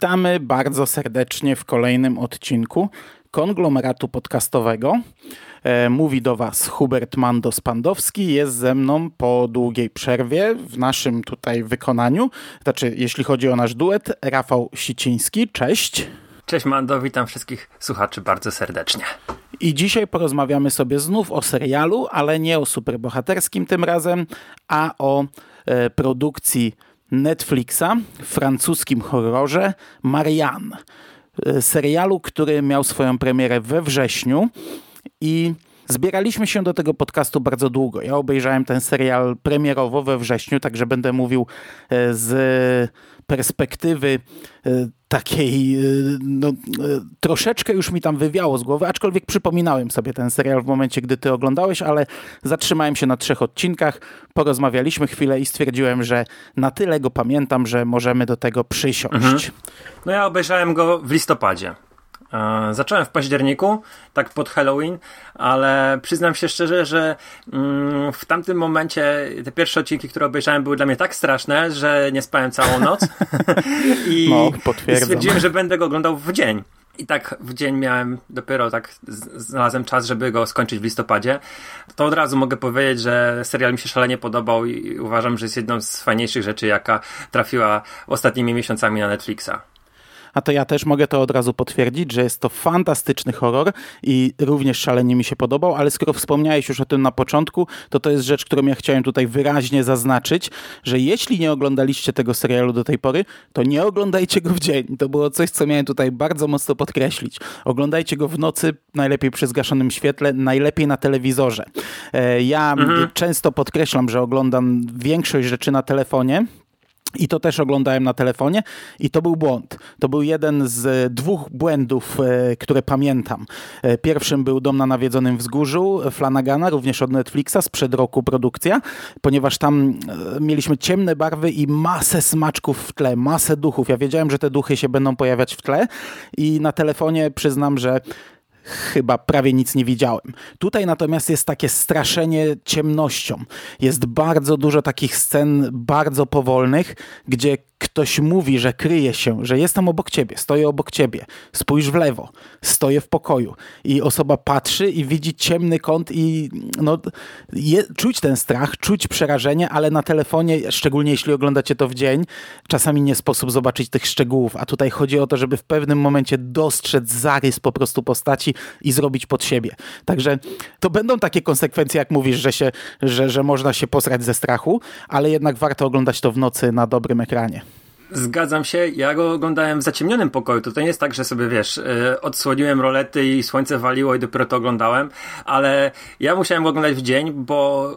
Witamy bardzo serdecznie w kolejnym odcinku konglomeratu podcastowego. E, mówi do Was Hubert Mando-Spandowski. Jest ze mną po długiej przerwie w naszym tutaj wykonaniu. Znaczy, jeśli chodzi o nasz duet, Rafał Siciński. Cześć. Cześć Mando, witam wszystkich słuchaczy bardzo serdecznie. I dzisiaj porozmawiamy sobie znów o serialu, ale nie o superbohaterskim tym razem, a o e, produkcji Netflixa, francuskim horrorze Marianne. E, serialu, który miał swoją premierę we wrześniu i Zbieraliśmy się do tego podcastu bardzo długo. Ja obejrzałem ten serial premierowo we wrześniu, także będę mówił e, z perspektywy e, takiej, no, troszeczkę już mi tam wywiało z głowy, aczkolwiek przypominałem sobie ten serial w momencie, gdy ty oglądałeś, ale zatrzymałem się na trzech odcinkach, porozmawialiśmy chwilę i stwierdziłem, że na tyle go pamiętam, że możemy do tego przysiąść. Mhm. No ja obejrzałem go w listopadzie. Zacząłem w październiku, tak pod Halloween, ale przyznam się szczerze, że mm, w tamtym momencie te pierwsze odcinki, które obejrzałem, były dla mnie tak straszne, że nie spałem całą noc. I no, stwierdziłem, że będę go oglądał w dzień. I tak w dzień miałem, dopiero tak znalazłem czas, żeby go skończyć w listopadzie. To od razu mogę powiedzieć, że serial mi się szalenie podobał i uważam, że jest jedną z fajniejszych rzeczy, jaka trafiła ostatnimi miesiącami na Netflixa a to ja też mogę to od razu potwierdzić, że jest to fantastyczny horror i również szalenie mi się podobał, ale skoro wspomniałeś już o tym na początku, to to jest rzecz, którą ja chciałem tutaj wyraźnie zaznaczyć, że jeśli nie oglądaliście tego serialu do tej pory, to nie oglądajcie go w dzień. To było coś, co miałem tutaj bardzo mocno podkreślić. Oglądajcie go w nocy, najlepiej przy zgaszonym świetle, najlepiej na telewizorze. E, ja mhm. często podkreślam, że oglądam większość rzeczy na telefonie, i to też oglądałem na telefonie i to był błąd. To był jeden z dwóch błędów, e, które pamiętam. E, pierwszym był Dom na nawiedzonym wzgórzu Flanagana, również od Netflixa, sprzed roku produkcja, ponieważ tam e, mieliśmy ciemne barwy i masę smaczków w tle, masę duchów. Ja wiedziałem, że te duchy się będą pojawiać w tle i na telefonie przyznam, że chyba prawie nic nie widziałem. Tutaj natomiast jest takie straszenie ciemnością. Jest bardzo dużo takich scen bardzo powolnych, gdzie ktoś mówi, że kryje się, że jestem obok ciebie, stoję obok ciebie, spójrz w lewo, stoję w pokoju i osoba patrzy i widzi ciemny kąt i no, je, czuć ten strach, czuć przerażenie, ale na telefonie, szczególnie jeśli oglądacie to w dzień, czasami nie sposób zobaczyć tych szczegółów, a tutaj chodzi o to, żeby w pewnym momencie dostrzec zarys po prostu postaci i zrobić pod siebie. Także to będą takie konsekwencje, jak mówisz, że, się, że, że można się posrać ze strachu, ale jednak warto oglądać to w nocy na dobrym ekranie. Zgadzam się, ja go oglądałem w zaciemnionym pokoju. To, to nie jest tak, że sobie wiesz, yy, odsłoniłem rolety i słońce waliło i dopiero to oglądałem, ale ja musiałem go oglądać w dzień, bo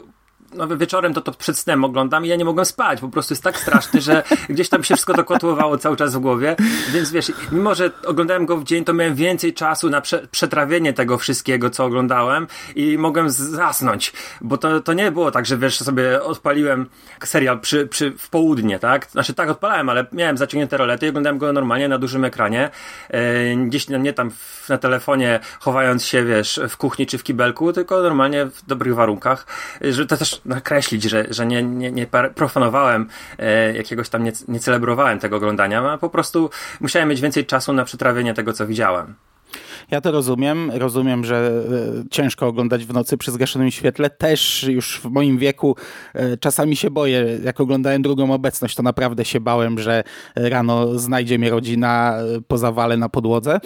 no, wieczorem to, to przed snem oglądam i ja nie mogłem spać. Po prostu jest tak straszny, że gdzieś tam się wszystko dokotłowało cały czas w głowie. Więc wiesz, mimo że oglądałem go w dzień, to miałem więcej czasu na prze, przetrawienie tego wszystkiego, co oglądałem i mogłem zasnąć. Bo to, to nie było tak, że wiesz, sobie odpaliłem serial przy, przy, w południe, tak? Znaczy tak odpalałem, ale miałem zaciągnięte rolety i oglądałem go normalnie na dużym ekranie. E, gdzieś nie tam na telefonie, chowając się, wiesz, w kuchni czy w kibelku, tylko normalnie w dobrych warunkach. Że to też nakreślić, że, że nie, nie, nie profanowałem e, jakiegoś tam, nie, nie celebrowałem tego oglądania, a po prostu musiałem mieć więcej czasu na przetrawienie tego, co widziałem. Ja to rozumiem. Rozumiem, że e, ciężko oglądać w nocy przy zgaszonym świetle. Też już w moim wieku e, czasami się boję. Jak oglądałem drugą obecność, to naprawdę się bałem, że rano znajdzie mnie rodzina e, po zawale na podłodze.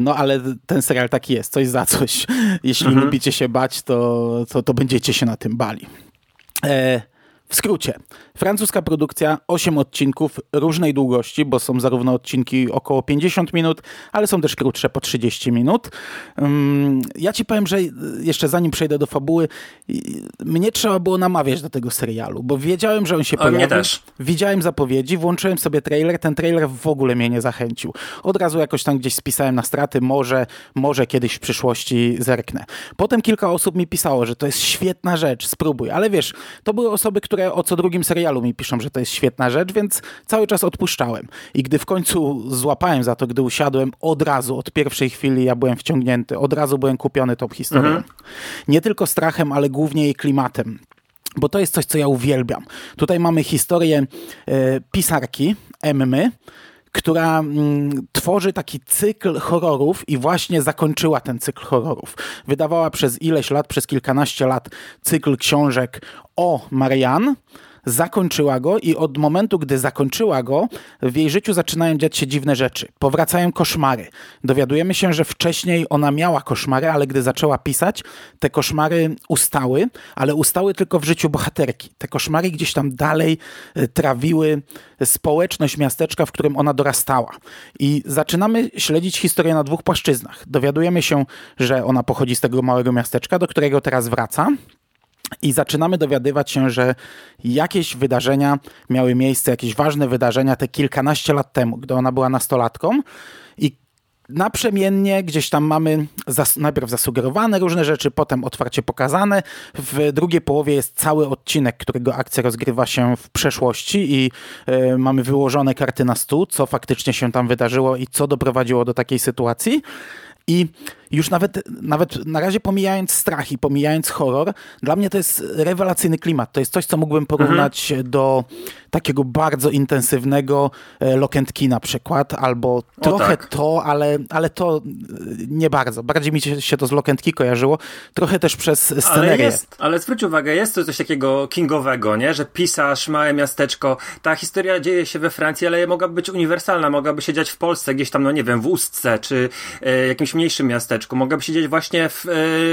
No ale ten serial taki jest. Coś za coś. Jeśli mhm. lubicie się bać, to, to, to będziecie się na tym bali. Eh, W skrócie, francuska produkcja, 8 odcinków różnej długości, bo są zarówno odcinki około 50 minut, ale są też krótsze po 30 minut. Um, ja ci powiem, że jeszcze zanim przejdę do fabuły, mnie trzeba było namawiać do tego serialu, bo wiedziałem, że on się pojawi. Mnie też. Widziałem zapowiedzi, włączyłem sobie trailer, ten trailer w ogóle mnie nie zachęcił. Od razu jakoś tam gdzieś spisałem na straty, może, może kiedyś w przyszłości zerknę. Potem kilka osób mi pisało, że to jest świetna rzecz, spróbuj, ale wiesz, to były osoby, które które o co drugim serialu mi piszą, że to jest świetna rzecz, więc cały czas odpuszczałem. I gdy w końcu złapałem za to, gdy usiadłem, od razu, od pierwszej chwili ja byłem wciągnięty, od razu byłem kupiony tą historią. Mhm. Nie tylko strachem, ale głównie jej klimatem bo to jest coś, co ja uwielbiam. Tutaj mamy historię e, pisarki Emmy, która mm, tworzy taki cykl horrorów i właśnie zakończyła ten cykl horrorów. Wydawała przez ileś lat, przez kilkanaście lat cykl książek o Marianne, zakończyła go i od momentu, gdy zakończyła go, w jej życiu zaczynają dziać się dziwne rzeczy. Powracają koszmary. Dowiadujemy się, że wcześniej ona miała koszmary, ale gdy zaczęła pisać, te koszmary ustały, ale ustały tylko w życiu bohaterki. Te koszmary gdzieś tam dalej e, trawiły społeczność miasteczka, w którym ona dorastała. I zaczynamy śledzić historię na dwóch płaszczyznach. Dowiadujemy się, że ona pochodzi z tego małego miasteczka, do którego teraz wraca. I zaczynamy dowiadywać się, że jakieś wydarzenia miały miejsce, jakieś ważne wydarzenia te kilkanaście lat temu, gdy ona była nastolatką. I naprzemiennie gdzieś tam mamy zas najpierw zasugerowane różne rzeczy, potem otwarcie pokazane. W drugiej połowie jest cały odcinek, którego akcja rozgrywa się w przeszłości i y, mamy wyłożone karty na stół, co faktycznie się tam wydarzyło i co doprowadziło do takiej sytuacji. I już nawet, nawet na razie pomijając strach i pomijając horror, dla mnie to jest rewelacyjny klimat. To jest coś, co mógłbym porównać mhm. do takiego bardzo intensywnego e, Lokentki na przykład, albo trochę tak. to, ale, ale to nie bardzo. Bardziej mi się to z Lokentki kojarzyło, trochę też przez scenerię. Ale, jest, ale zwróć uwagę, jest to coś takiego kingowego, nie? że pisarz, małe miasteczko, ta historia dzieje się we Francji, ale mogłaby być uniwersalna, mogłaby się dziać w Polsce, gdzieś tam, no nie wiem, w Ustce, czy e, jakimś mniejszym miasteczku, mogłaby się dziać właśnie w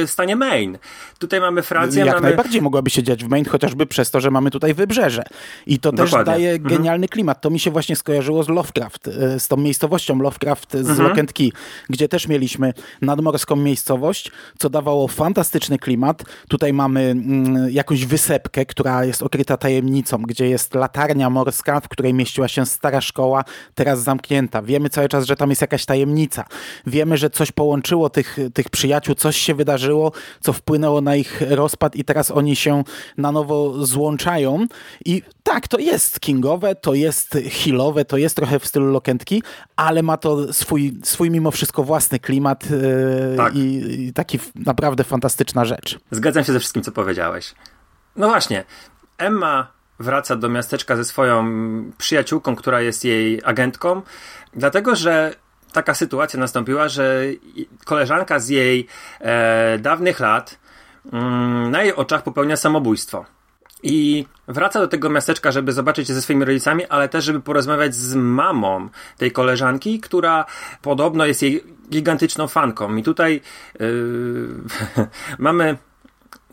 e, stanie Maine. Tutaj mamy Francję. Jak mamy... najbardziej mogłaby się dziać w Maine, chociażby przez to, że mamy tutaj wybrzeże. I to też Dokładnie. daje mhm. genialny klimat. To mi się właśnie skojarzyło z Lovecraft, e, z tą miejscowością Lovecraft z mhm. Lock and Key, gdzie też mieliśmy nadmorską miejscowość, co dawało fantastyczny klimat. Tutaj mamy mm, jakąś wysepkę, która jest okryta tajemnicą, gdzie jest latarnia morska, w której mieściła się stara szkoła, teraz zamknięta. Wiemy cały czas, że tam jest jakaś tajemnica. Wiemy, że coś połączyło tych, tych przyjaciół, coś się wydarzyło, co wpłynęło na ich rozpad i teraz oni się na nowo złączają. I tak, to jest kingowe, to jest hillowe, to jest trochę w stylu Lokentki, ale ma to swój, swój mimo wszystko własny klimat yy, tak. i, i taki naprawdę fantastyczna rzecz. Zgadzam się ze wszystkim, co powiedziałeś. No właśnie, Emma wraca do miasteczka ze swoją przyjaciółką, która jest jej agentką, dlatego że taka sytuacja nastąpiła, że koleżanka z jej e, dawnych lat mm, na jej oczach popełnia samobójstwo. I wraca do tego miasteczka, żeby zobaczyć się ze swoimi rodzicami, ale też, żeby porozmawiać z mamą tej koleżanki, która podobno jest jej gigantyczną fanką. I tutaj yy, mamy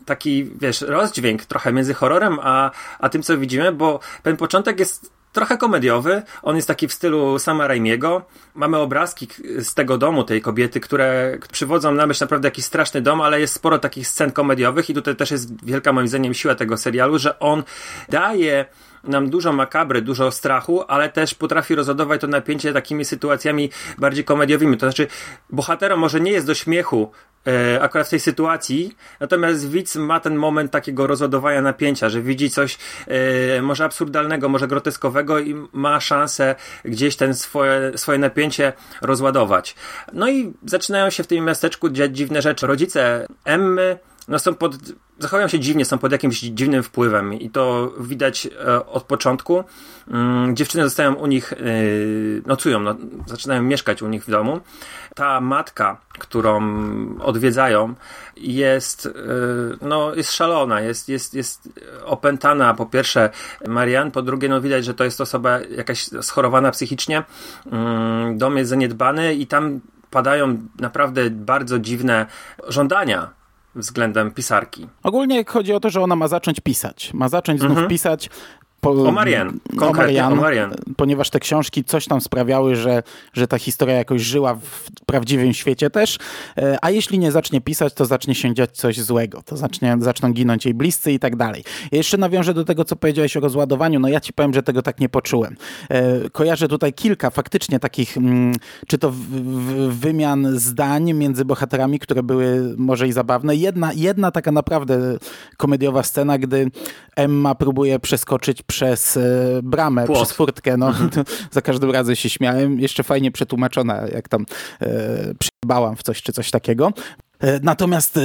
taki, wiesz, rozdźwięk trochę między horrorem a, a tym, co widzimy, bo ten początek jest trochę komediowy. On jest taki w stylu Sama Raimiego. Mamy obrazki z tego domu tej kobiety, które przywodzą na myśl naprawdę jakiś straszny dom, ale jest sporo takich scen komediowych i tutaj też jest wielka moim zdaniem siła tego serialu, że on daje nam dużo makabry, dużo strachu, ale też potrafi rozładować to napięcie takimi sytuacjami bardziej komediowymi. To znaczy, bohaterom może nie jest do śmiechu e, akurat w tej sytuacji, natomiast widz ma ten moment takiego rozładowania napięcia, że widzi coś e, może absurdalnego, może groteskowego i ma szansę gdzieś ten swoje, swoje napięcie rozładować. No i zaczynają się w tym miasteczku dziać dziwne rzeczy. Rodzice Emmy no są pod, zachowują się dziwnie, są pod jakimś dziwnym wpływem i to widać e, od początku. Mm, dziewczyny zostają u nich, e, nocują, no, zaczynają mieszkać u nich w domu. Ta matka, którą odwiedzają, jest, e, no, jest szalona, jest, jest, jest opętana. Po pierwsze Marian, po drugie no, widać, że to jest osoba jakaś schorowana psychicznie. Mm, dom jest zaniedbany i tam padają naprawdę bardzo dziwne żądania względem pisarki. Ogólnie chodzi o to, że ona ma zacząć pisać. Ma zacząć znów Mhm. pisać. Po, O konkretnie o Marianne. ponieważ te książki coś tam sprawiały, że, że ta historia jakoś żyła w prawdziwym świecie też, E, a jeśli nie zacznie pisać, to zacznie się dziać coś złego, to zacznie, zaczną ginąć jej bliscy i tak dalej. Jeszcze nawiążę do tego, co powiedziałeś o rozładowaniu, no ja ci powiem, że tego tak nie poczułem. E, Kojarzę tutaj kilka faktycznie takich, mm, czy to w, w, wymian zdań między bohaterami, które były może i zabawne. Jedna, jedna taka naprawdę komediowa scena, gdy Emma próbuje przeskoczyć przez e, bramę, Płot. przez furtkę. No, to za każdym razem się śmiałem. Jeszcze fajnie przetłumaczona, jak tam e, przyjebałam w coś czy coś takiego. E, Natomiast e,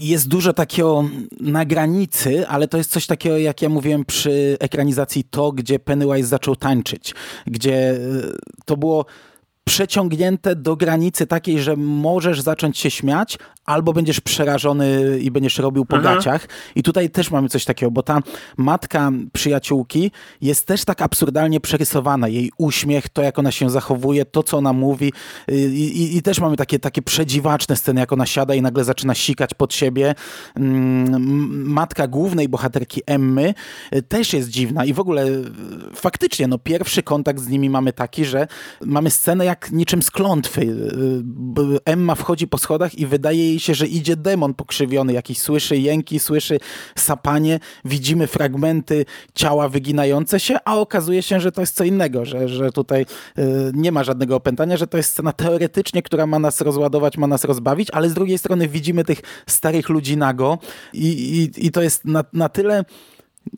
jest dużo takiego na granicy, ale to jest coś takiego, jak ja mówiłem przy ekranizacji to, gdzie Pennywise zaczął tańczyć, gdzie to było przeciągnięte do granicy takiej, że możesz zacząć się śmiać, albo będziesz przerażony i będziesz robił po Mhm. gaciach. I tutaj też mamy coś takiego, bo ta matka przyjaciółki jest też tak absurdalnie przerysowana. Jej uśmiech, to jak ona się zachowuje, to co ona mówi. I, i, i też mamy takie, takie przedziwaczne sceny, jak ona siada i nagle zaczyna sikać pod siebie. Mm, Matka głównej bohaterki Emmy y, też jest dziwna i w ogóle y, faktycznie no, pierwszy kontakt z nimi mamy taki, że mamy scenę jak niczym z klątwy. Y, b- Emma wchodzi po schodach i wydaje jej się, że idzie demon pokrzywiony, jakiś słyszy jęki, słyszy sapanie, widzimy fragmenty ciała wyginające się, a okazuje się, że to jest co innego, że, że tutaj y, nie ma żadnego opętania, że to jest scena teoretycznie, która ma nas rozładować, ma nas rozbawić, ale z drugiej strony widzimy tych starych ludzi nago i, i, i to jest na, na tyle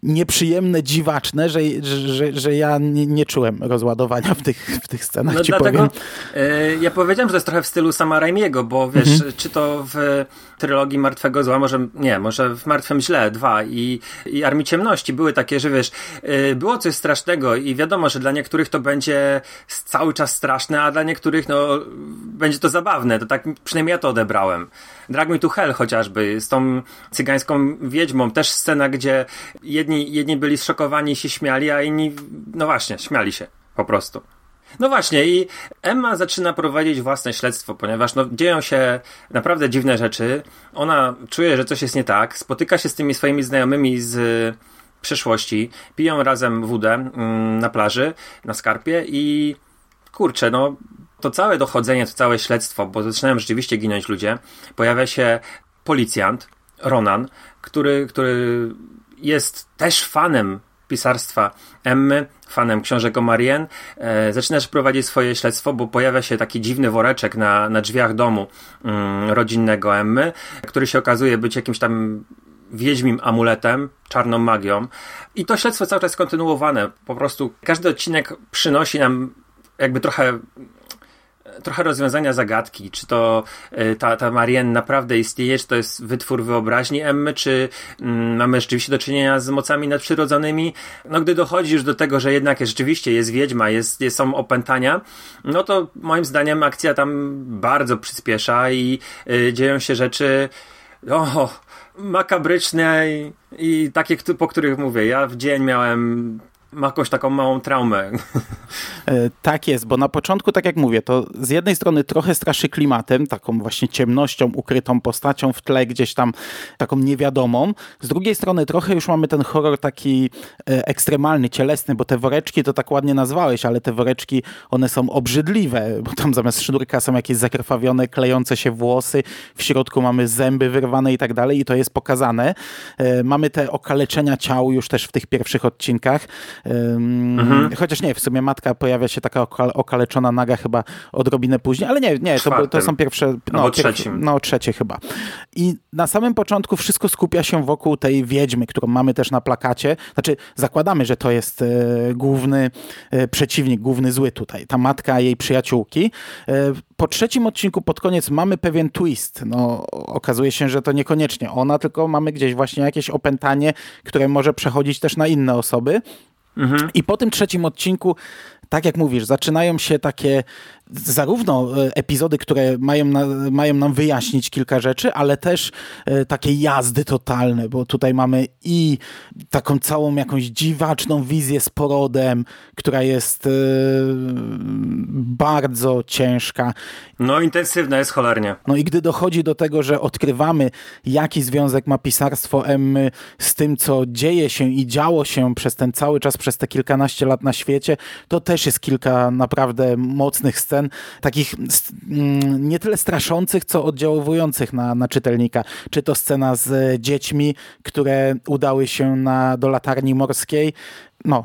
nieprzyjemne, dziwaczne, że, że, że, ja nie, nie czułem rozładowania w tych, w tych scenach, No dlatego powiem. e, ja powiedziałem, że to jest trochę w stylu sama Raimiego, bo wiesz, Mhm. czy to w trylogii Martwego Zła, może nie, może w Martwym Źle 2 i, i Armii Ciemności były takie, że wiesz, e, było coś strasznego i wiadomo, że dla niektórych to będzie cały czas straszne, a dla niektórych no będzie to zabawne, to tak przynajmniej ja to odebrałem. Drag Me to Hell chociażby, z tą cygańską wiedźmą, też scena, gdzie jedni, jedni byli zszokowani i się śmiali, a inni, no właśnie, śmiali się po prostu. No właśnie, i Emma zaczyna prowadzić własne śledztwo, ponieważ no, dzieją się naprawdę dziwne rzeczy. Ona czuje, że coś jest nie tak, spotyka się z tymi swoimi znajomymi z przeszłości, piją razem wódę mm, na plaży, na skarpie i kurczę, no to całe dochodzenie, to całe śledztwo, bo zaczynają rzeczywiście ginąć ludzie, pojawia się policjant, Ronan, który, który jest też fanem pisarstwa Emmy, fanem książek o Marianne. E, zaczynasz prowadzić swoje śledztwo, bo pojawia się taki dziwny woreczek na, na drzwiach domu mm, rodzinnego Emmy, który się okazuje być jakimś tam wiedźmim amuletem, czarną magią. I to śledztwo cały czas kontynuowane. Po prostu każdy odcinek przynosi nam jakby trochę trochę rozwiązania zagadki, czy to y, ta, ta naprawdę istnieje, czy to jest wytwór wyobraźni Emmy, czy mm, mamy rzeczywiście do czynienia z mocami nadprzyrodzonymi. No gdy dochodzi już do tego, że jednak rzeczywiście jest wiedźma, jest, jest, są opętania, no to moim zdaniem akcja tam bardzo przyspiesza i y, dzieją się rzeczy o, makabryczne i, i takie, po których mówię. Ja w dzień miałem jakąś taką małą traumę. E, Tak jest, bo na początku, tak jak mówię, to z jednej strony trochę straszy klimatem, taką właśnie ciemnością, ukrytą postacią w tle, gdzieś tam taką niewiadomą. Z drugiej strony trochę już mamy ten horror taki e, ekstremalny, cielesny, bo te woreczki to tak ładnie nazwałeś, ale te woreczki, one są obrzydliwe, bo tam zamiast sznurka są jakieś zakrwawione, klejące się włosy, w środku mamy zęby wyrwane i tak dalej i to jest pokazane. E, Mamy te okaleczenia ciał już też w tych pierwszych odcinkach. Ym, Chociaż nie, w sumie matka pojawia się taka oka- okaleczona naga chyba odrobinę później, ale nie, nie, to, to są pierwsze, no, pierwsze, no trzecie chyba. I na samym początku wszystko skupia się wokół tej wiedźmy, którą mamy też na plakacie. Znaczy zakładamy, że to jest e, główny e, przeciwnik, główny zły tutaj, ta matka jej przyjaciółki. E, po trzecim odcinku pod koniec mamy pewien twist. No, okazuje się, że to niekoniecznie ona, tylko mamy gdzieś właśnie jakieś opętanie, które może przechodzić też na inne osoby. I po tym trzecim odcinku tak jak mówisz, zaczynają się takie zarówno e, epizody, które mają, na, mają nam wyjaśnić kilka rzeczy, ale też e, takie jazdy totalne, bo tutaj mamy i taką całą jakąś dziwaczną wizję z porodem, która jest e, bardzo ciężka. No intensywna jest cholernie. No i gdy dochodzi do tego, że odkrywamy, jaki związek ma pisarstwo Emmy z tym, co dzieje się i działo się przez ten cały czas, przez te kilkanaście lat na świecie, to też jest kilka naprawdę mocnych scen, takich mm, nie tyle straszących, co oddziaływujących na, na czytelnika. Czy to scena z dziećmi, które udały się na, do latarni morskiej, no,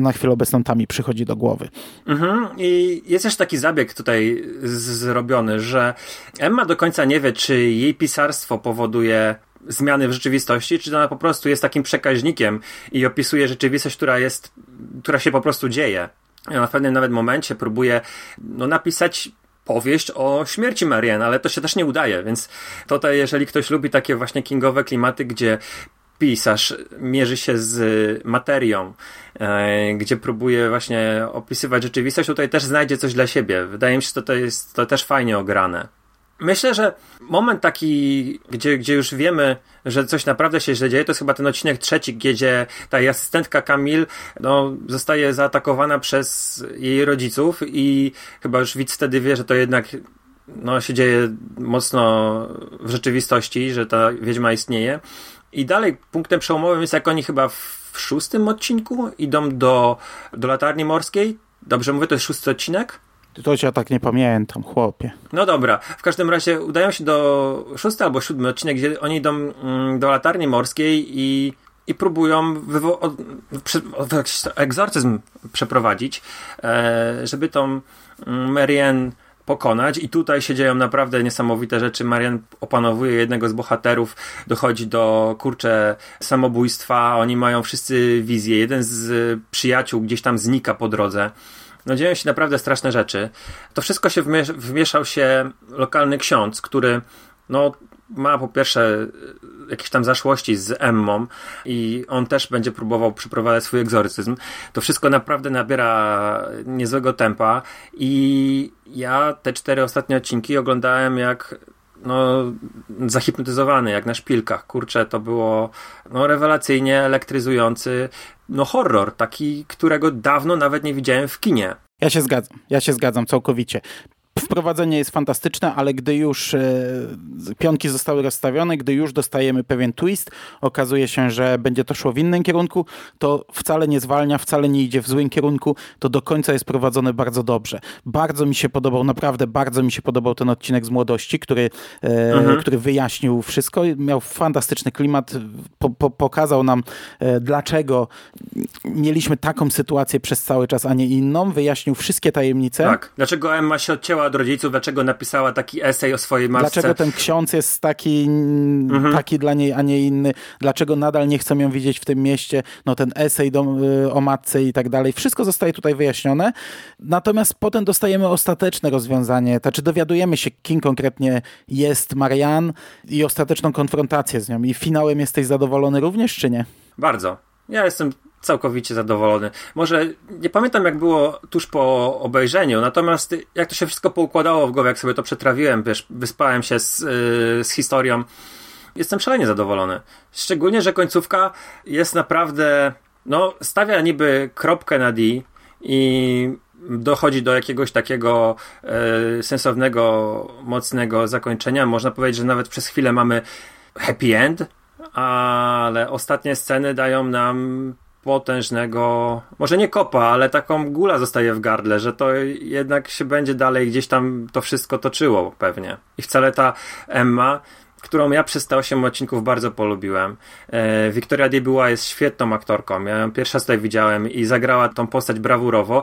na chwilę obecną tam mi przychodzi do głowy. Mhm. I jest też taki zabieg tutaj zrobiony, że Emma do końca nie wie, czy jej pisarstwo powoduje zmiany w rzeczywistości, czy ona po prostu jest takim przekaźnikiem i opisuje rzeczywistość, która jest, która się po prostu dzieje. Ja na pewnym nawet momencie próbuje no, napisać powieść o śmierci Marianne, ale to się też nie udaje, więc tutaj jeżeli ktoś lubi takie właśnie kingowe klimaty, gdzie pisarz mierzy się z materią, e, gdzie próbuje właśnie opisywać rzeczywistość, tutaj też znajdzie coś dla siebie. Wydaje mi się, że to jest to też fajnie ograne. Myślę, że moment taki, gdzie, gdzie już wiemy, że coś naprawdę się źle dzieje, to jest chyba ten odcinek trzeci, gdzie ta asystentka Kamil no, zostaje zaatakowana przez jej rodziców i chyba już widz wtedy wie, że to jednak no, się dzieje mocno w rzeczywistości, że ta wiedźma istnieje. I dalej punktem przełomowym jest, jak oni chyba w szóstym odcinku idą do, do latarni morskiej. Dobrze mówię, to jest szósty odcinek? To ja tak nie pamiętam, chłopie. No dobra, w każdym razie udają się do szósty albo siódmy odcinek, gdzie oni idą mm, do latarni morskiej i, i próbują wywo- od, egzorcyzm przeprowadzić, e, żeby tą mm, Marianne pokonać i tutaj się dzieją naprawdę niesamowite rzeczy. Marian opanowuje jednego z bohaterów, dochodzi do kurcze samobójstwa, oni mają wszyscy wizję. Jeden z przyjaciół gdzieś tam znika po drodze. No dzieją się naprawdę straszne rzeczy. To wszystko się wmiesz wmieszał się lokalny ksiądz, który no ma po pierwsze jakieś tam zaszłości z Emmą i on też będzie próbował przeprowadzać swój egzorcyzm. To wszystko naprawdę nabiera niezłego tempa i ja te cztery ostatnie odcinki oglądałem jak no, zahipnotyzowany, jak na szpilkach. Kurczę, to było no, rewelacyjnie elektryzujący no, horror, taki, którego dawno nawet nie widziałem w kinie. Ja się zgadzam, ja się zgadzam całkowicie. Wprowadzenie jest fantastyczne, ale gdy już e, pionki zostały rozstawione, gdy już dostajemy pewien twist, okazuje się, że będzie to szło w innym kierunku, to wcale nie zwalnia, wcale nie idzie w złym kierunku, to do końca jest prowadzone bardzo dobrze. Bardzo mi się podobał, naprawdę bardzo mi się podobał ten odcinek z młodości, który, e, mhm. który wyjaśnił wszystko. Miał fantastyczny klimat, po, po, pokazał nam, e, dlaczego mieliśmy taką sytuację przez cały czas, a nie inną. Wyjaśnił wszystkie tajemnice. Tak, dlaczego Emma się odcięła od rodziców, dlaczego napisała taki esej o swojej matce. Dlaczego ten ksiądz jest taki, mhm. taki dla niej, a nie inny. Dlaczego nadal nie chcą ją widzieć w tym mieście. No ten esej do, y, o matce i tak dalej. Wszystko zostaje tutaj wyjaśnione. Natomiast potem dostajemy ostateczne rozwiązanie. Znaczy dowiadujemy się, kim konkretnie jest Marianne i ostateczną konfrontację z nią. I finałem jesteś zadowolony również, czy nie? Bardzo. Ja jestem całkowicie zadowolony. Może nie pamiętam jak było tuż po obejrzeniu, natomiast jak to się wszystko poukładało w głowie, jak sobie to przetrawiłem, wiesz, wyspałem się z, yy, z historią. Jestem szalenie zadowolony. Szczególnie, że końcówka jest naprawdę, no, stawia niby kropkę na D i dochodzi do jakiegoś takiego e, sensownego, mocnego zakończenia. Można powiedzieć, że nawet przez chwilę mamy happy end, ale ostatnie sceny dają nam potężnego, może nie kopa, ale taką gula zostaje w gardle, że to jednak się będzie dalej gdzieś tam to wszystko toczyło pewnie. I wcale ta Emma którą ja przez te 8 odcinków bardzo polubiłem. E, Victoria jest świetną aktorką. Ja ją pierwszy raz tutaj widziałem i zagrała tą postać brawurowo.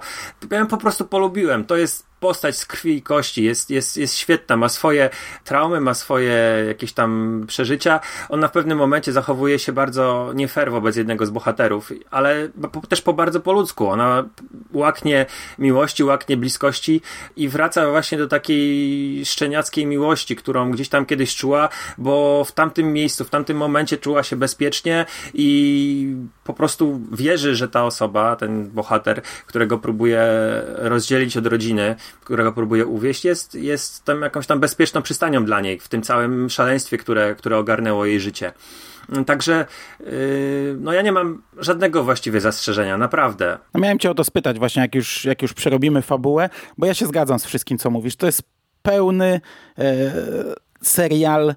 Ja ją po prostu polubiłem. To jest postać z krwi i kości, jest, jest, jest świetna, ma swoje traumy, ma swoje jakieś tam przeżycia. Ona w pewnym momencie zachowuje się bardzo nie fair wobec jednego z bohaterów, ale też po bardzo po ludzku. Ona łaknie miłości, łaknie bliskości i wraca właśnie do takiej szczeniackiej miłości, którą gdzieś tam kiedyś czuła, bo w tamtym miejscu, w tamtym momencie czuła się bezpiecznie i po prostu wierzy, że ta osoba, ten bohater, którego próbuje rozdzielić od rodziny, którego próbuje uwieść, jest, jest tam jakąś tam bezpieczną przystanią dla niej w tym całym szaleństwie, które, które ogarnęło jej życie. Także yy, no ja nie mam żadnego właściwie zastrzeżenia, naprawdę. No miałem cię o to spytać właśnie, jak już, jak już przerobimy fabułę, bo ja się zgadzam z wszystkim, co mówisz. To jest pełny e, serial, e,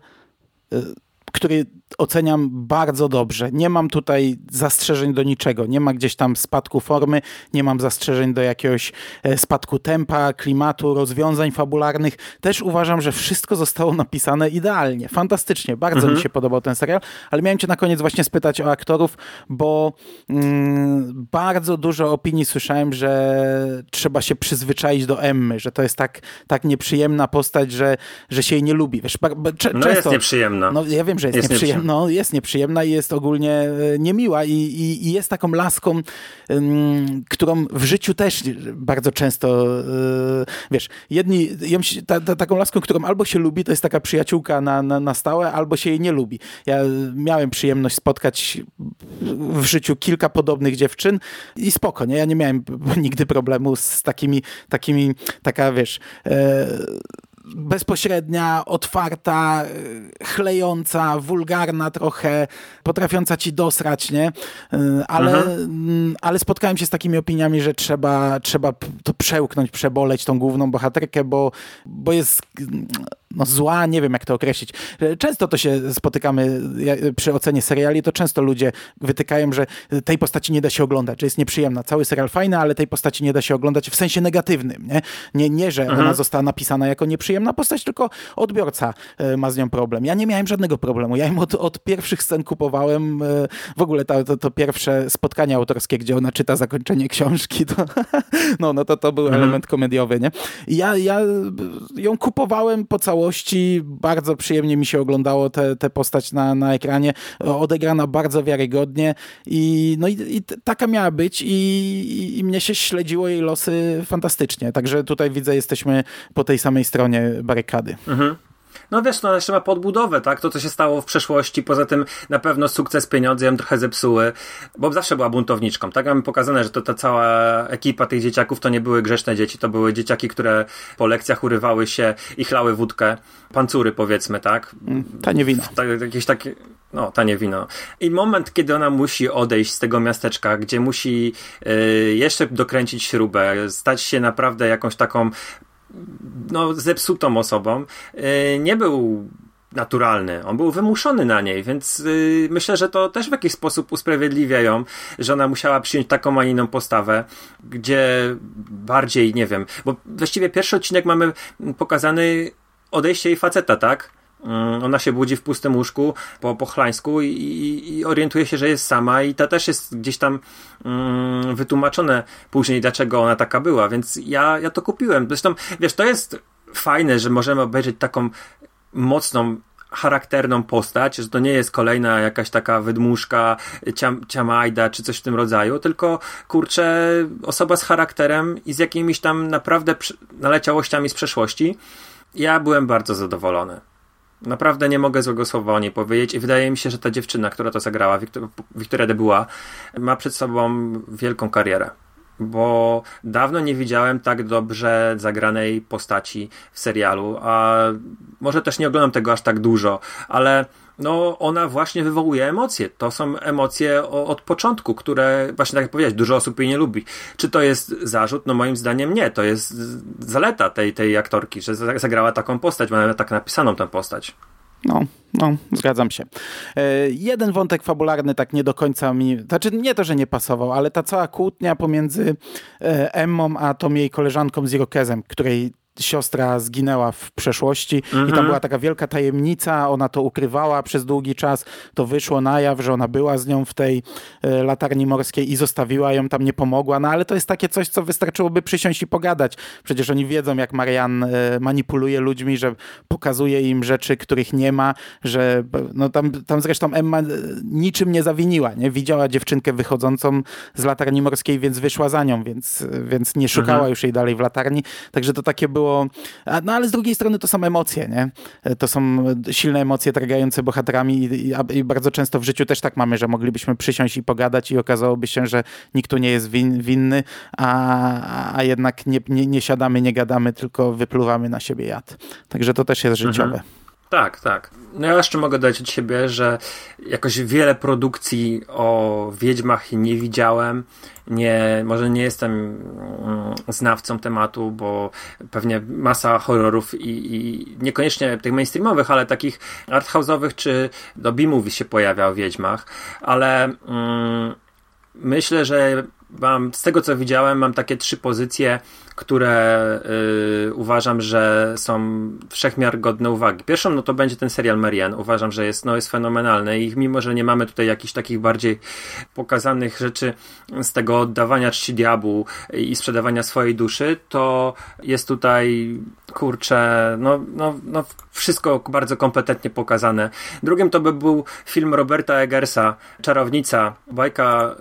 który oceniam bardzo dobrze. Nie mam tutaj zastrzeżeń do niczego. Nie ma gdzieś tam spadku formy, nie mam zastrzeżeń do jakiegoś e, spadku tempa, klimatu, rozwiązań fabularnych. Też uważam, że wszystko zostało napisane idealnie, fantastycznie. Bardzo mhm. mi się podobał ten serial, ale miałem cię na koniec właśnie spytać o aktorów, bo mm, bardzo dużo opinii słyszałem, że trzeba się przyzwyczaić do Emmy, że to jest tak, tak nieprzyjemna postać, że, że się jej nie lubi. Wiesz, no często, jest nieprzyjemna. No ja wiem, że jest, jest nieprzyjemna no, jest nieprzyjemna i jest ogólnie e, niemiła i, i, i jest taką laską, którą w życiu też bardzo często, e, wiesz, jedni, ta, ta, taką laską, którą albo się lubi, to jest taka przyjaciółka na, na, na stałe, albo się jej nie lubi. Ja miałem przyjemność spotkać w życiu kilka podobnych dziewczyn i spoko, nie? Ja nie miałem nigdy problemu z takimi, takimi taka, wiesz, e, bezpośrednia, otwarta, y, chlejąca, wulgarna trochę, potrafiąca ci dosrać, nie? Y, ale, mhm. Mm, ale spotkałem się z takimi opiniami, że trzeba, trzeba to przełknąć, przeboleć tą główną bohaterkę, bo, bo jest no zła, nie wiem jak to określić. Często to się spotykamy przy ocenie seriali, to często ludzie wytykają, że tej postaci nie da się oglądać, że jest nieprzyjemna. Cały serial fajny, ale tej postaci nie da się oglądać w sensie negatywnym. Nie, nie, nie że mhm. ona została napisana jako nieprzyjemna postać, tylko odbiorca e, ma z nią problem. Ja nie miałem żadnego problemu. Ja ją od, od pierwszych scen kupowałem. E, w ogóle to, to, to, pierwsze spotkanie autorskie, gdzie ona czyta zakończenie książki, to, no, no to, to był mhm. element komediowy. Nie? I ja, ja ją kupowałem po całości całości. Bardzo przyjemnie mi się oglądało tę postać na, na ekranie. Odegrana bardzo wiarygodnie i, no i, i taka miała być i, i, mnie się śledziło jej losy fantastycznie. Także tutaj widzę, jesteśmy po tej samej stronie barykady. Mhm. No wiesz, no jeszcze ma podbudowę, tak? To, co się stało w przeszłości, poza tym na pewno sukces, pieniądze ją trochę zepsuły, bo zawsze była buntowniczką, tak? Mamy pokazane, że to ta cała ekipa tych dzieciaków to nie były grzeczne dzieci, to były dzieciaki, które po lekcjach urywały się i chlały wódkę, pancury powiedzmy, tak? Mm, tanie wino. Ta, jakieś takie, no, tanie wino. I moment, kiedy ona musi odejść z tego miasteczka, gdzie musi y, jeszcze dokręcić śrubę, stać się naprawdę jakąś taką no, zepsutą osobą, y, nie był naturalny. On był wymuszony na niej, więc yy, myślę, że to też w jakiś sposób usprawiedliwia ją, że ona musiała przyjąć taką, a inną postawę, gdzie bardziej, nie wiem, bo właściwie pierwszy odcinek mamy pokazany odejście jej faceta, tak? Mm, ona się budzi w pustym łóżku po pochlańsku i, i, orientuje się, że jest sama i to też jest gdzieś tam mm, wytłumaczone później, dlaczego ona taka była, więc ja, ja to kupiłem. Zresztą, wiesz, to jest fajne, że możemy obejrzeć taką mocną charakterną postać, że to nie jest kolejna jakaś taka wydmuszka, ciam, ciamajda czy coś w tym rodzaju, tylko kurczę, osoba z charakterem i z jakimiś tam naprawdę naleciałościami z przeszłości. Ja byłem bardzo zadowolony. Naprawdę nie mogę złego słowa o niej powiedzieć i wydaje mi się, że ta dziewczyna, która to zagrała, Wiktoria de Była, ma przed sobą wielką karierę. Bo dawno nie widziałem tak dobrze zagranej postaci w serialu, a może też nie oglądam tego aż tak dużo, ale no ona właśnie wywołuje emocje. To są emocje od początku, które właśnie tak jak powiedziałeś, dużo osób jej nie lubi. Czy to jest zarzut? No moim zdaniem nie. To jest zaleta tej, tej aktorki, że zagrała taką postać, ma tak napisaną tę postać. No, no, zgadzam się. E, jeden wątek fabularny tak nie do końca mi, znaczy nie to, że nie pasował, ale ta cała kłótnia pomiędzy e, Emmą a tą jej koleżanką z Irokezem, której siostra zginęła w przeszłości i tam Mhm. była taka wielka tajemnica, ona to ukrywała przez długi czas, to wyszło na jaw, że ona była z nią w tej e, latarni morskiej i zostawiła ją tam, nie pomogła, no ale to jest takie coś, co wystarczyłoby przysiąść i pogadać. Przecież oni wiedzą, jak Marian e, manipuluje ludźmi, że pokazuje im rzeczy, których nie ma, że no tam, tam zresztą Emma e, niczym nie zawiniła, nie? Widziała dziewczynkę wychodzącą z latarni morskiej, więc wyszła za nią, więc, więc nie szukała Mhm. już jej dalej w latarni, także to takie było, a, no ale z drugiej strony to są emocje, nie? E, To są silne emocje targające bohaterami i, i, i bardzo często w życiu też tak mamy, że moglibyśmy przysiąść i pogadać i okazałoby się, że nikt tu nie jest win, winny, a, a jednak nie, nie, nie siadamy, nie gadamy, tylko wypluwamy na siebie jad. Także to też jest życiowe. Tak, tak. No ja jeszcze mogę dodać od siebie, że jakoś wiele produkcji o Wiedźmach nie widziałem. Nie, może nie jestem mm, znawcą tematu, bo pewnie masa horrorów i, i niekoniecznie tych mainstreamowych, ale takich arthouse'owych czy do B-movie się pojawia o Wiedźmach, ale mm, myślę, że mam, z tego co widziałem, mam takie trzy pozycje, które y, uważam, że są wszechmiar godne uwagi. Pierwszą, no to będzie ten serial Marianne. Uważam, że jest, no, jest fenomenalny i mimo, że nie mamy tutaj jakichś takich bardziej pokazanych rzeczy z tego oddawania czci diabłu i sprzedawania swojej duszy, to jest tutaj, kurczę, no, no, no wszystko bardzo kompetentnie pokazane. Drugim to by był film Roberta Eggersa, Czarownica, bajka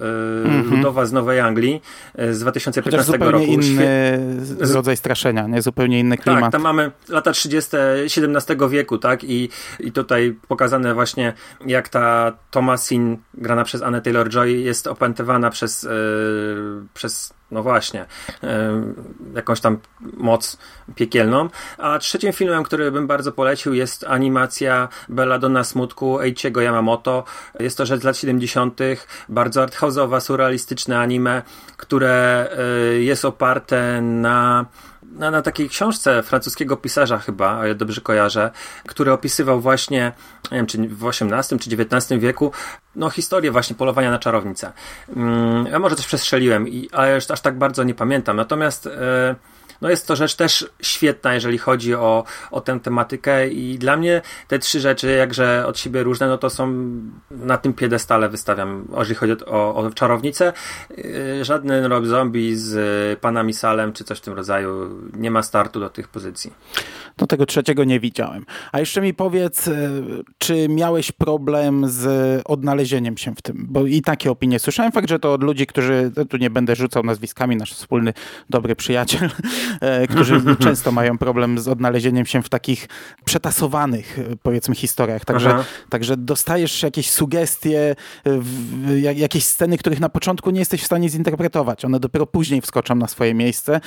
y, ludowa z Nowej Anglii y, z Chociaż 2015 zupełnie roku. inny Z- rodzaj straszenia, nie? Zupełnie inny Tak, klimat. tam mamy lata 30. XVII wieku, tak? I, I tutaj pokazane właśnie, jak ta Thomasin, grana przez Annę Taylor-Joy, jest opętywana przez, yy, przez no właśnie, yy, jakąś tam moc piekielną. A trzecim filmem, który bym bardzo polecił, jest animacja Belladonna Smutku Eiichiego Yamamoto. Jest to rzecz z lat 70., bardzo arthouse'owa, surrealistyczne anime, które yy, jest oparte na na, na takiej książce francuskiego pisarza chyba, o ile dobrze kojarzę, który opisywał właśnie, nie wiem, czy w XVIII czy XIX wieku, no historię właśnie polowania na czarownicę. Mm, ja może coś przestrzeliłem, i, ale aż tak bardzo nie pamiętam. Natomiast e, no jest to rzecz też świetna, jeżeli chodzi o, o tę tematykę i dla mnie te trzy rzeczy, jakże od siebie różne, no to są na tym piedestale wystawiam, jeżeli chodzi o, o czarownicę. Yy, Żaden Rob Zombie z y, Panami Salem czy coś w tym rodzaju nie ma startu do tych pozycji. No tego trzeciego nie widziałem. A jeszcze mi powiedz, e, czy miałeś problem z odnalezieniem się w tym? Bo i takie opinie słyszałem. Fakt, że to od ludzi, którzy, tu nie będę rzucał nazwiskami, nasz wspólny dobry przyjaciel, e, którzy często mają problem z odnalezieniem się w takich przetasowanych, e, powiedzmy, historiach. Także, Aha. także dostajesz jakieś sugestie, jakieś sceny, których na początku nie jesteś w stanie zinterpretować. One dopiero później wskoczą na swoje miejsce.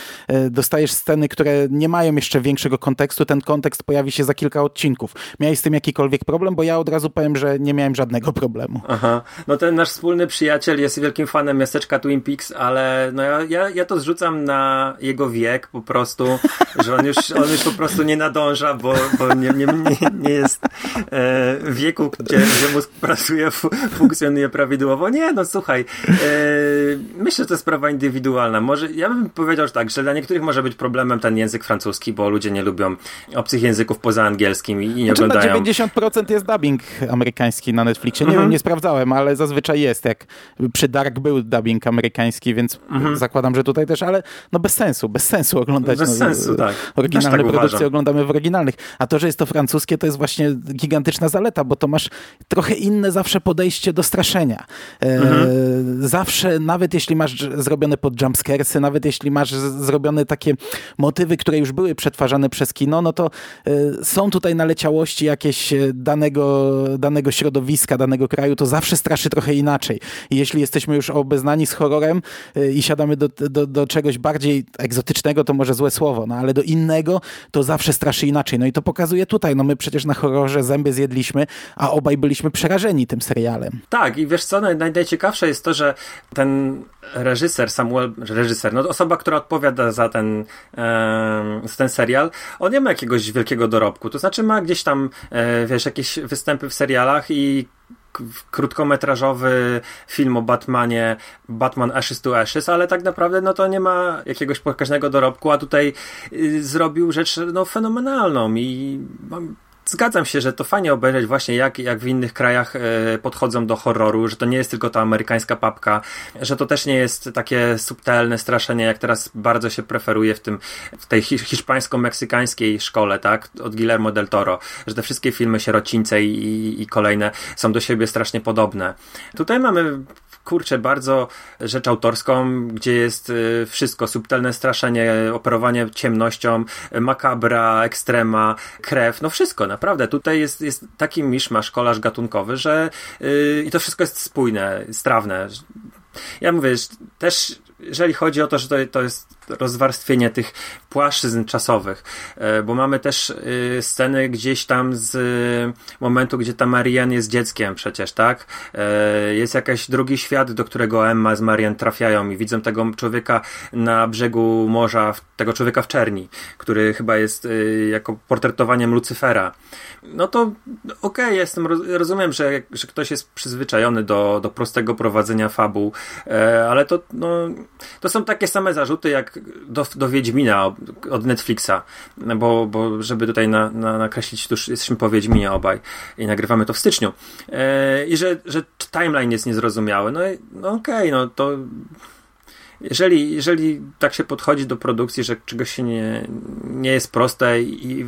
Dostajesz sceny, które nie mają jeszcze większego kontekstu. Ten kontekst pojawi się za kilka odcinków. Miałeś z tym jakikolwiek problem? Bo ja od razu powiem, że nie miałem żadnego problemu. Aha. No ten nasz wspólny przyjaciel jest wielkim fanem miasteczka Twin Peaks, ale no ja, ja, ja to zrzucam na jego wiek po prostu, że on już, on już po prostu nie nadąża, bo, bo nie, nie, nie, nie jest e, wieku, gdzie, gdzie mózg pracuje, fu, funkcjonuje prawidłowo. Nie, no słuchaj, e, myślę, że to jest sprawa indywidualna. Może, ja bym powiedział że tak, że dla niektórych może być problemem ten język francuski, bo ludzie nie lubią obcych języków poza angielskim i, nie Znaczy na oglądają. 90% jest dubbing amerykański na Netflixie. Nie Mhm. wiem, nie sprawdzałem, ale zazwyczaj jest. Jak przy Dark był dubbing amerykański, więc Mhm. zakładam, że tutaj też, ale no bez sensu, bez sensu oglądać. Bez no, sensu, tak. Oryginalne tak produkcje uważam. oglądamy w oryginalnych. A to, że jest to francuskie, to jest właśnie gigantyczna zaleta, bo to masz trochę inne zawsze podejście do straszenia. E, Mhm. Zawsze, nawet jeśli masz zrobione pod jumpscaresy, nawet jeśli masz zrobione takie motywy, które już były przetwarzane przez kino, no to e, są tutaj naleciałości jakieś e, danego, danego środowiska, danego kraju, to zawsze straszy trochę inaczej. Jeśli jesteśmy już obeznani z horrorem e, i siadamy do, do, do czegoś bardziej egzotycznego, to może złe słowo, no ale do innego, to zawsze straszy inaczej. No i to pokazuje tutaj, no my przecież na horrorze zęby zjedliśmy, a obaj byliśmy przerażeni tym serialem. Tak, i wiesz co, naj, naj, najciekawsze jest to, że ten reżyser, Samuel, reżyser, no osoba, która odpowiada za ten, za ten serial, on nie ma jakiegoś wielkiego dorobku. To znaczy ma gdzieś tam, e, wiesz, jakieś występy w serialach i krótkometrażowy film o Batmanie, Batman Ashes to Ashes, ale tak naprawdę no to nie ma jakiegoś pokaźnego dorobku, a tutaj y, zrobił rzecz no, fenomenalną i mam zgadzam się, że to fajnie obejrzeć właśnie jak, jak w innych krajach e, podchodzą do horroru, że to nie jest tylko ta amerykańska papka, że to też nie jest takie subtelne straszenie, jak teraz bardzo się preferuje w tym, w tej hiszpańsko-meksykańskiej szkole, tak, od Guillermo del Toro, że te wszystkie filmy sierocińce i, i kolejne są do siebie strasznie podobne. Tutaj mamy kurczę, bardzo rzecz autorską, gdzie jest y, wszystko, subtelne straszenie, operowanie ciemnością, makabra, ekstrema, krew, no wszystko, naprawdę. Tutaj jest, jest taki miszmasz, kolarz gatunkowy, że yy, i to wszystko jest spójne, strawne. Ja mówię, też jeżeli chodzi o to, że to, to jest rozwarstwienie tych płaszczyzn czasowych, e, bo mamy też e, sceny gdzieś tam z momentu, gdzie ta Marianne jest dzieckiem przecież, tak? E, jest jakiś drugi świat, do którego Emma z Marianne trafiają i widzą tego człowieka na brzegu morza, tego człowieka w czerni, który chyba jest jako portretowaniem Lucyfera. No to okej, okay, jestem, rozumiem, że, że ktoś jest przyzwyczajony do, do prostego prowadzenia fabuł, ale to, no, to są takie same zarzuty jak do, do Wiedźmina od Netflixa, bo, bo żeby tutaj na, na, nakreślić, to już jesteśmy po Wiedźminie obaj i nagrywamy to w styczniu. E, I że, że timeline jest niezrozumiały. No, no okej, okay, no to jeżeli, jeżeli tak się podchodzi do produkcji, że czegoś się nie, nie jest proste i, i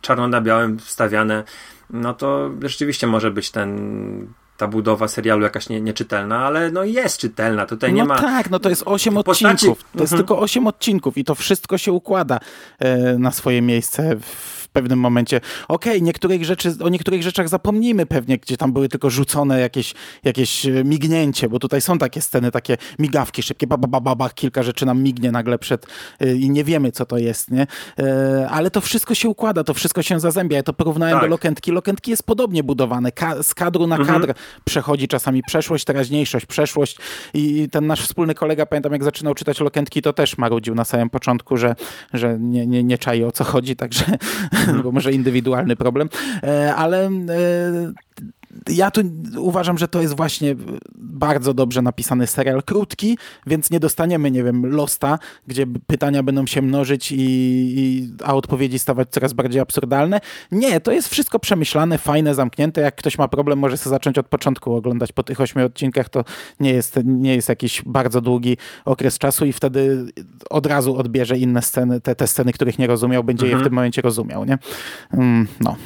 czarno na białym wstawiane, no to rzeczywiście może być ten ta budowa serialu jakaś nie, nieczytelna, ale no jest czytelna. Tutaj nie no ma. Tak, no to jest 8 odcinków. To jest mhm. tylko 8 odcinków i to wszystko się układa e, na swoje miejsce w w pewnym momencie, okej, okay, niektórych rzeczy, o niektórych rzeczach zapomnimy pewnie, gdzie tam były tylko rzucone jakieś, jakieś e, mignięcie, bo tutaj są takie sceny, takie migawki szybkie, ba, ba, ba, ba, kilka rzeczy nam mignie nagle przed yy, i nie wiemy, co to jest, nie? Yy, ale to wszystko się układa, to wszystko się zazębia. Ja to porównałem tak. do Lokentki. Lokentki jest podobnie budowane, Ka z kadru na mhm. kadr przechodzi czasami przeszłość, teraźniejszość, przeszłość i ten nasz wspólny kolega, pamiętam jak zaczynał czytać Lokentki, to też marudził na samym początku, że, że nie, nie, nie czai o co chodzi, także bo może indywidualny problem, e, ale e, ja tu uważam, że to jest właśnie bardzo dobrze napisany serial, krótki, więc nie dostaniemy, nie wiem, Losta, gdzie pytania będą się mnożyć i, i, a odpowiedzi stawać coraz bardziej absurdalne. Nie, to jest wszystko przemyślane, fajne, zamknięte. Jak ktoś ma problem, może sobie zacząć od początku oglądać po tych ośmiu odcinkach, to nie jest, nie jest jakiś bardzo długi okres czasu i wtedy od razu odbierze inne sceny, te, te sceny, których nie rozumiał, będzie mhm. je w tym momencie rozumiał, nie? Mm, no,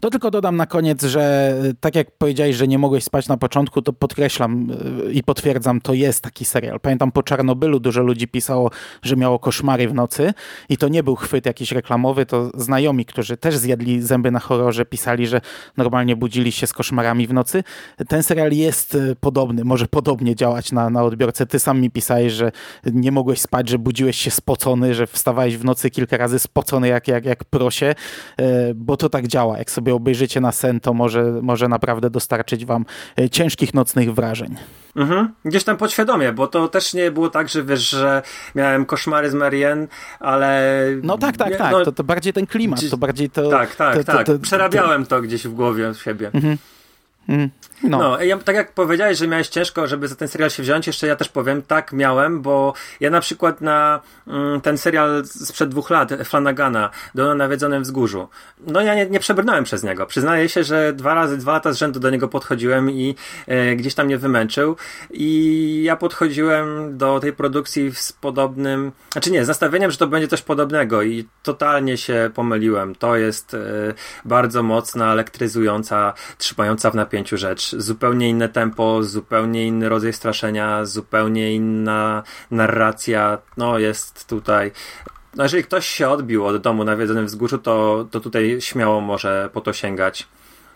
to tylko dodam na koniec, że tak jak powiedziałeś, że nie mogłeś spać na początku, to podkreślam y, i potwierdzam, to jest taki serial. Pamiętam po Czarnobylu dużo ludzi pisało, że miało koszmary w nocy i to nie był chwyt jakiś reklamowy, to znajomi, którzy też zjadli zęby na horrorze, pisali, że normalnie budzili się z koszmarami w nocy. Ten serial jest y, podobny, może podobnie działać na, na odbiorcę. Ty sam mi pisałeś, że nie mogłeś spać, że budziłeś się spocony, że wstawałeś w nocy kilka razy spocony jak, jak, jak prosie, y, bo to tak działa. Jak sobie sobie obejrzycie na sen, to może, może naprawdę dostarczyć wam e, ciężkich nocnych wrażeń. Mhm. Gdzieś tam podświadomie, bo to też nie było tak, że wiesz, że miałem koszmary z Marianne, ale... No tak, tak, tak. No, to, to bardziej ten klimat, to bardziej to... Tak, tak, to, tak. To, Przerabiałem to gdzieś w głowie siebie. Mhm. Mhm. No. no, ja, tak jak powiedziałeś, że miałeś ciężko, żeby za ten serial się wziąć, jeszcze ja też powiem, tak miałem, bo ja na przykład na mm, ten serial sprzed dwóch lat, Flanagana, do Nawiedzonym Wzgórzu, no ja nie, nie przebrnąłem przez niego. Przyznaję się, że dwa razy, dwa lata z rzędu do niego podchodziłem i e, gdzieś tam mnie wymęczył i ja podchodziłem do tej produkcji z podobnym, znaczy nie, z nastawieniem, że to będzie coś podobnego i totalnie się pomyliłem. To jest e, bardzo mocna, elektryzująca, trzymająca w napięciu rzecz zupełnie inne tempo, zupełnie inny rodzaj straszenia, zupełnie inna narracja. No, jest tutaj. No, jeżeli ktoś się odbił od domu nawiedzonym wzgórzu, to, to tutaj śmiało może po to sięgać.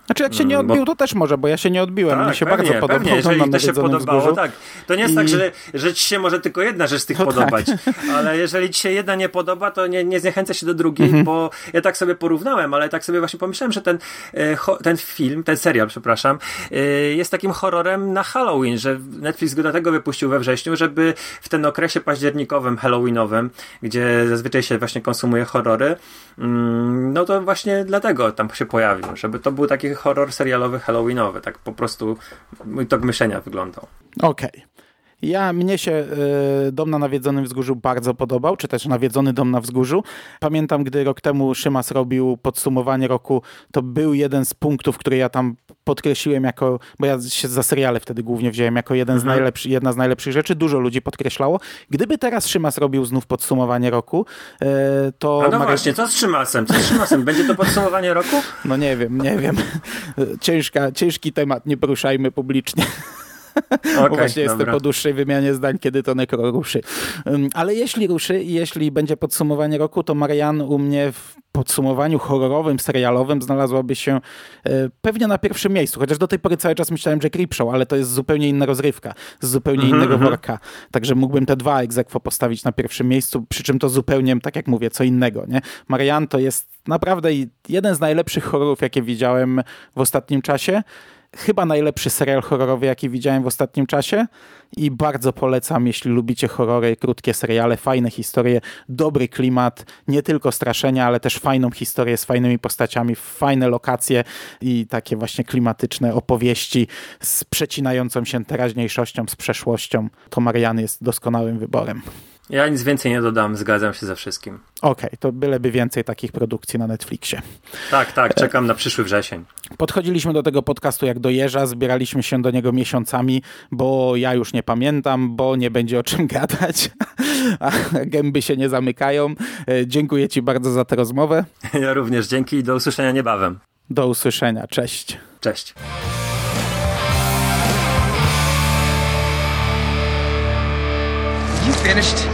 Znaczy jak się nie mm, odbił, bo... to też może, bo ja się nie odbiłem. Tak, Mi się pewnie, bardzo podobało. Pewnie, jeżeli to się podobało, wzgórzu. tak. To nie jest tak, I... tak, że, że ci się może tylko jedna rzecz z tych no podobać, tak. ale jeżeli ci się jedna nie podoba, to nie, nie zniechęca się do drugiej, mhm. bo ja tak sobie porównałem, ale tak sobie właśnie pomyślałem, że ten, e, ten film, ten serial, przepraszam, e, jest takim horrorem na Halloween, że Netflix go dlatego wypuścił we wrześniu, żeby w ten okresie październikowym, halloweenowym, gdzie zazwyczaj się właśnie konsumuje horrory, mm, no to właśnie dlatego tam się pojawił, żeby to był taki horror serialowy halloweenowy, tak po prostu mój tok myślenia wyglądał. Okej. Ja, mnie się y, Dom na Nawiedzonym Wzgórzu bardzo podobał, czy też Nawiedzony Dom na Wzgórzu. Pamiętam, gdy rok temu Szymas robił podsumowanie roku, to był jeden z punktów, który ja tam podkreśliłem jako, bo ja się za seriale wtedy głównie wziąłem, jako jeden z Mhm. najlepszy, jedna z najlepszych rzeczy. Dużo ludzi podkreślało. Gdyby teraz Szymas robił znów podsumowanie roku, y, to... A no właśnie, co z Szymasem? Co z Szymasem? Będzie to podsumowanie roku? No nie wiem, nie wiem. Ciężka, ciężki temat, nie poruszajmy publicznie. Bo Okej, właśnie jestem dobra. po dłuższej wymianie zdań, kiedy to nekro ruszy. Ale jeśli ruszy i jeśli będzie podsumowanie roku, to Marian u mnie w podsumowaniu horrorowym, serialowym znalazłaby się e, pewnie na pierwszym miejscu. Chociaż do tej pory cały czas myślałem, że Creepshow, ale to jest zupełnie inna rozrywka, z zupełnie Mhm, innego mhm. worka. Także mógłbym te dwa egzekwo postawić na pierwszym miejscu, przy czym to zupełnie, tak jak mówię, co innego. Nie? Marian to jest naprawdę jeden z najlepszych horrorów, jakie widziałem w ostatnim czasie chyba najlepszy serial horrorowy, jaki widziałem w ostatnim czasie i bardzo polecam, jeśli lubicie horrory, krótkie seriale, fajne historie, dobry klimat, nie tylko straszenia, ale też fajną historię z fajnymi postaciami, fajne lokacje i takie właśnie klimatyczne opowieści z przecinającą się teraźniejszością, z przeszłością. To Marian jest doskonałym wyborem. Ja nic więcej nie dodam, zgadzam się ze wszystkim. Okej, to byleby więcej takich produkcji na Netflixie. Tak, tak, czekam na przyszły wrzesień. Podchodziliśmy do tego podcastu jak do jeża, zbieraliśmy się do niego miesiącami, bo ja już nie pamiętam, bo nie będzie o czym gadać, a gęby się nie zamykają. E, Dziękuję Ci bardzo za tę rozmowę. Ja również dzięki i do usłyszenia niebawem. Do usłyszenia. Cześć. Cześć. You finished?